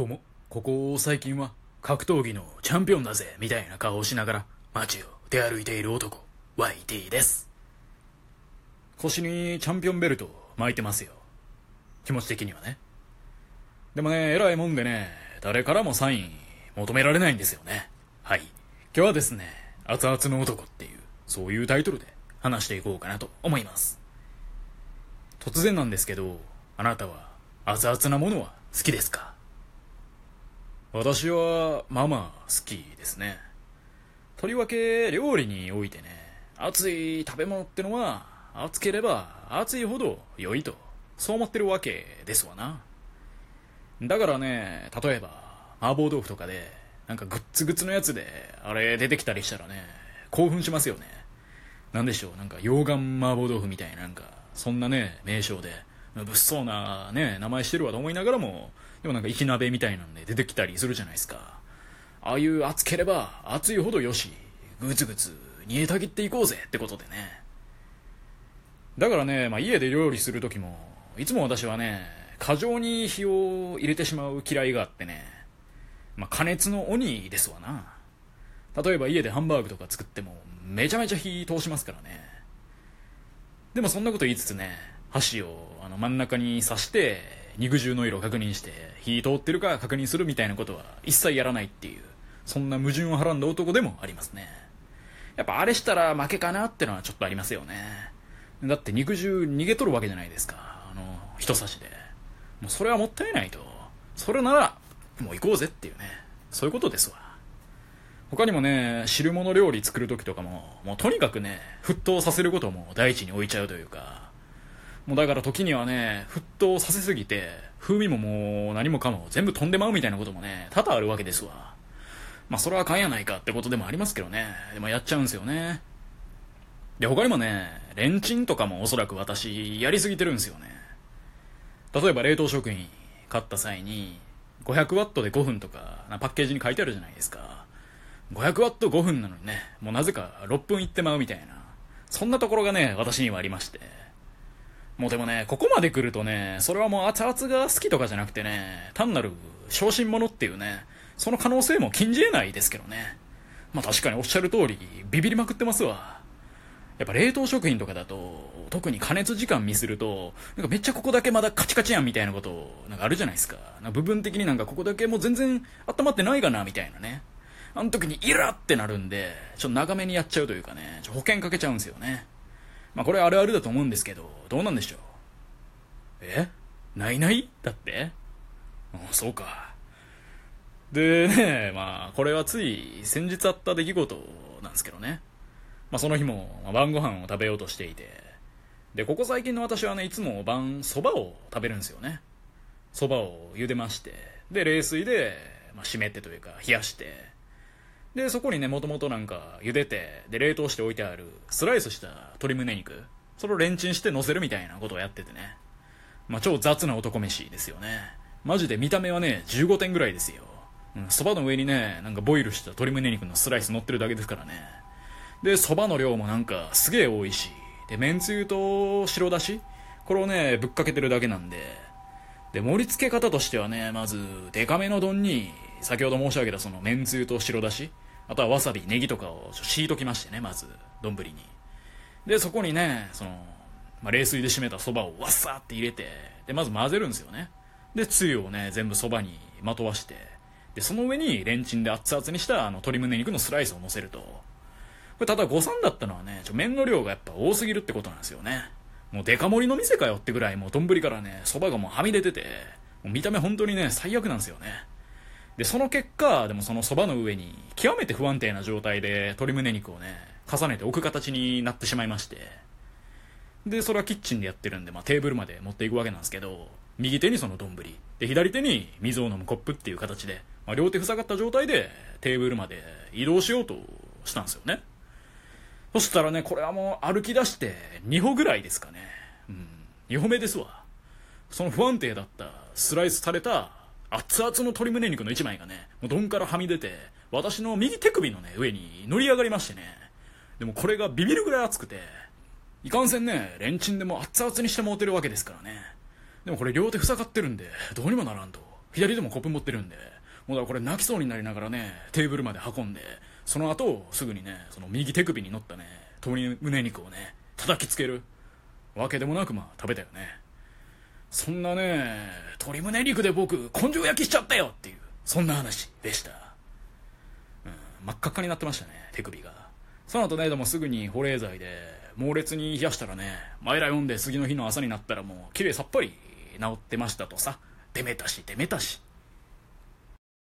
どうも、ここ最近は格闘技のチャンピオンだぜ、みたいな顔をしながら街を出歩いている男、YT です。腰にチャンピオンベルト巻いてますよ。気持ち的にはね。でもね、偉いもんでね、誰からもサイン求められないんですよね。はい。今日はですね、熱々の男っていう、そういうタイトルで話していこうかなと思います。突然なんですけど、あなたは熱々なものは好きですか？私は、まあまあ、好きですね。とりわけ、料理においてね、熱い食べ物ってのは、熱ければ熱いほど良いと、そう思ってるわけですわな。だからね、例えば、麻婆豆腐とかで、なんかグッツグッツのやつで、あれ出てきたりしたらね、興奮しますよね。なんでしょう、なんか溶岩麻婆豆腐みたいな、なんか、そんなね、名称で、物騒なね、名前してるわと思いながらも、でもなんか生き鍋みたいなんで出てきたりするじゃないですか。ああいう熱ければ熱いほどよし、ぐつぐつ煮えたぎっていこうぜってことでね。だからね、まあ、家で料理するときも、いつも私はね、過剰に火を入れてしまう嫌いがあってね、まあ、加熱の鬼ですわな。例えば家でハンバーグとか作っても、めちゃめちゃ火通しますからね。でもそんなこと言いつつね、箸をあの真ん中に刺して、肉汁の色を確認して、火通ってるか確認するみたいなことは一切やらないっていう、そんな矛盾をはらんだ男でもありますね。やっぱあれしたら負けかなってのはちょっとありますよね。だって肉汁逃げとるわけじゃないですか。あの、人差しで。もうそれはもったいないと。それなら、もう行こうぜっていうね。そういうことですわ。他にもね、汁物料理作る時とかも、もうとにかくね、沸騰させることも第一に置いちゃうというか、もうだから時にはね、沸騰させすぎて、風味ももう何もかも全部飛んでまうみたいなこともね、多々あるわけですわ。まあそれはあかんやないかってことでもありますけどね。でもやっちゃうんすよね。で、他にもね、レンチンとかもおそらく私、やりすぎてるんすよね。例えば冷凍食品買った際に、500ワットで5分とか、パッケージに書いてあるじゃないですか。500ワット5分なのにね、もうなぜか6分いってまうみたいな。そんなところがね、私にはありまして。もうでもね、ここまで来るとね、それはもう熱々が好きとかじゃなくてね、単なる小心者っていうね、その可能性も禁じ得ないですけどね。まあ確かにおっしゃる通り、ビビりまくってますわ。やっぱ冷凍食品とかだと、特に加熱時間見すると、なんかめっちゃここだけまだカチカチやんみたいなこと、なんかあるじゃないですか。か部分的になんかここだけもう全然温まってないかなみたいなね。あの時にイラってなるんで、ちょっと長めにやっちゃうというかね、ちょ保険かけちゃうんですよね。まあこれあるあるだと思うんですけど、どうなんでしょう？え？ないない？だって？うそうか。でね、まあこれはつい先日あった出来事なんですけどね。まあその日も晩ご飯を食べようとしていて、で、ここ最近の私はね、いつも晩蕎麦を食べるんですよね。蕎麦を茹でまして、で、冷水で、まあ、湿ってというか冷やして、で、そこにね、もともとなんか茹でて、で、冷凍しておいてあるスライスした鶏胸肉、それをレンチンして乗せるみたいなことをやっててね。まあ、超雑な男飯ですよね。マジで見た目はね、15点ぐらいですよ。うん、蕎麦の上にね、なんかボイルした鶏胸肉のスライス乗ってるだけですからね。で、蕎麦の量もなんかすげえ多いし、で、めんつゆと白だしこれをね、ぶっかけてるだけなんで。で、盛り付け方としてはね、まず、デカめの丼に、先ほど申し上げたそのめんつゆと白だしあとはわさび、ネギとかを敷いときましてね、まず、丼に。で、そこにね、その、まあ、冷水で締めた蕎麦をわっさーって入れて、で、まず混ぜるんですよね。で、つゆをね、全部蕎麦にまとわして、で、その上にレンチンで熱々にしたあの鶏胸肉のスライスを乗せると。これただ誤算だったのはね、ちょ麺の量がやっぱ多すぎるってことなんですよね。もうデカ盛りの店かよってぐらいもう丼からね、蕎麦がもうはみ出てて、もう見た目本当にね、最悪なんですよね。で、その結果、でもその蕎麦の上に、極めて不安定な状態で鶏胸肉をね、重ねて置く形になってしまいまして。で、それはキッチンでやってるんで、まあテーブルまで持っていくわけなんですけど、右手にその丼、で、左手に水を飲むコップっていう形で、まあ両手塞がった状態でテーブルまで移動しようとしたんですよね。そしたらね、これはもう歩き出して2歩ぐらいですかね。うん、2歩目ですわ。その不安定だったスライスされた熱々の鶏胸肉の1枚がね、もう丼からはみ出て、私の右手首のね、上に乗り上がりましてね。でもこれがビビるぐらい熱くて、いかんせんね、レンチンでも熱々にしてもうてるわけですからね。でもこれ両手塞がってるんで、どうにもならんと。左手もコップ持ってるんでもうだからこれ泣きそうになりながらねテーブルまで運んでその後すぐにねその右手首に乗ったね鶏胸肉をね叩きつけるわけでもなくまあ食べたよねそんなね鶏胸肉で僕根性焼きしちゃったよっていうそんな話でした、うん、真っ赤っかになってましたね手首が。その後ねでもすぐに保冷剤で猛烈に冷やしたらね前ら読んで次の日の朝になったらもう綺麗さっぱり治ってましたとさ。出めたし出めたし